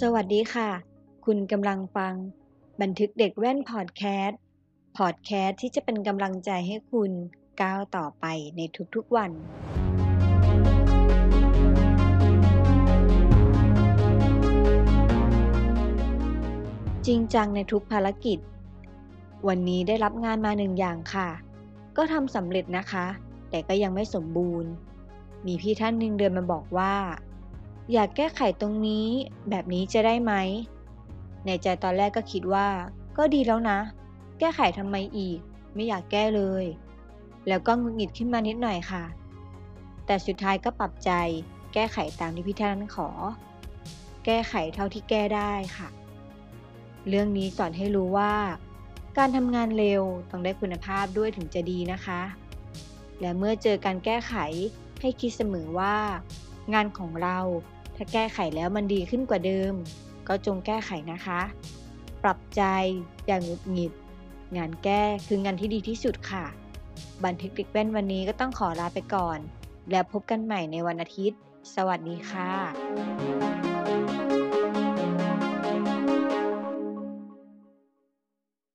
สวัสดีค่ะ คุณกำลังฟัง บันทึกเด็กแว่นพอดแคสต์ พอดแคสต์ที่จะเป็นกำลังใจให้คุณก้าวต่อไปในทุกๆวัน จริงจังในทุกภารกิจ วันนี้ได้รับงานมาหนึ่งอย่างค่ะ ก็ทำสำเร็จนะคะ แต่ก็ยังไม่สมบูรณ์ มีพี่ท่านหนึ่งเดินมาบอกว่า อยากแก้ไขตรงนี้ แบบนี้จะได้ไหม ในใจตอนแรกก็คิดว่า ก็ดีแล้วนะ แก้ไขทำไมอีก ไม่อยากแก้เลย แล้วก็งุดหงิดขึ้นมานิดหน่อยค่ะ แต่สุดท้ายก็ปรับใจ แก้ไขตามที่พี่ท่านนั้นขอ แก้ไขเท่าที่แก้ได้ค่ะ เรื่องนี้สอนให้รู้ว่า การทำงานเร็วต้องได้คุณภาพด้วยถึงจะดีนะคะ และเมื่อเจอการแก้ไข ให้คิดเสมอว่า งานของเราถ้าแก้ไขแล้วมันดีขึ้นกว่าเดิม ก็จงแก้ไขนะคะ ปรับใจอย่างหงุดหงิด งานแก้คืองานที่ดีที่สุดค่ะ บันทึกติ๊กแว่นวันนี้ก็ต้องขอลาไปก่อน แล้วพบกันใหม่ในวันอาทิตย์ สวัสดีค่ะ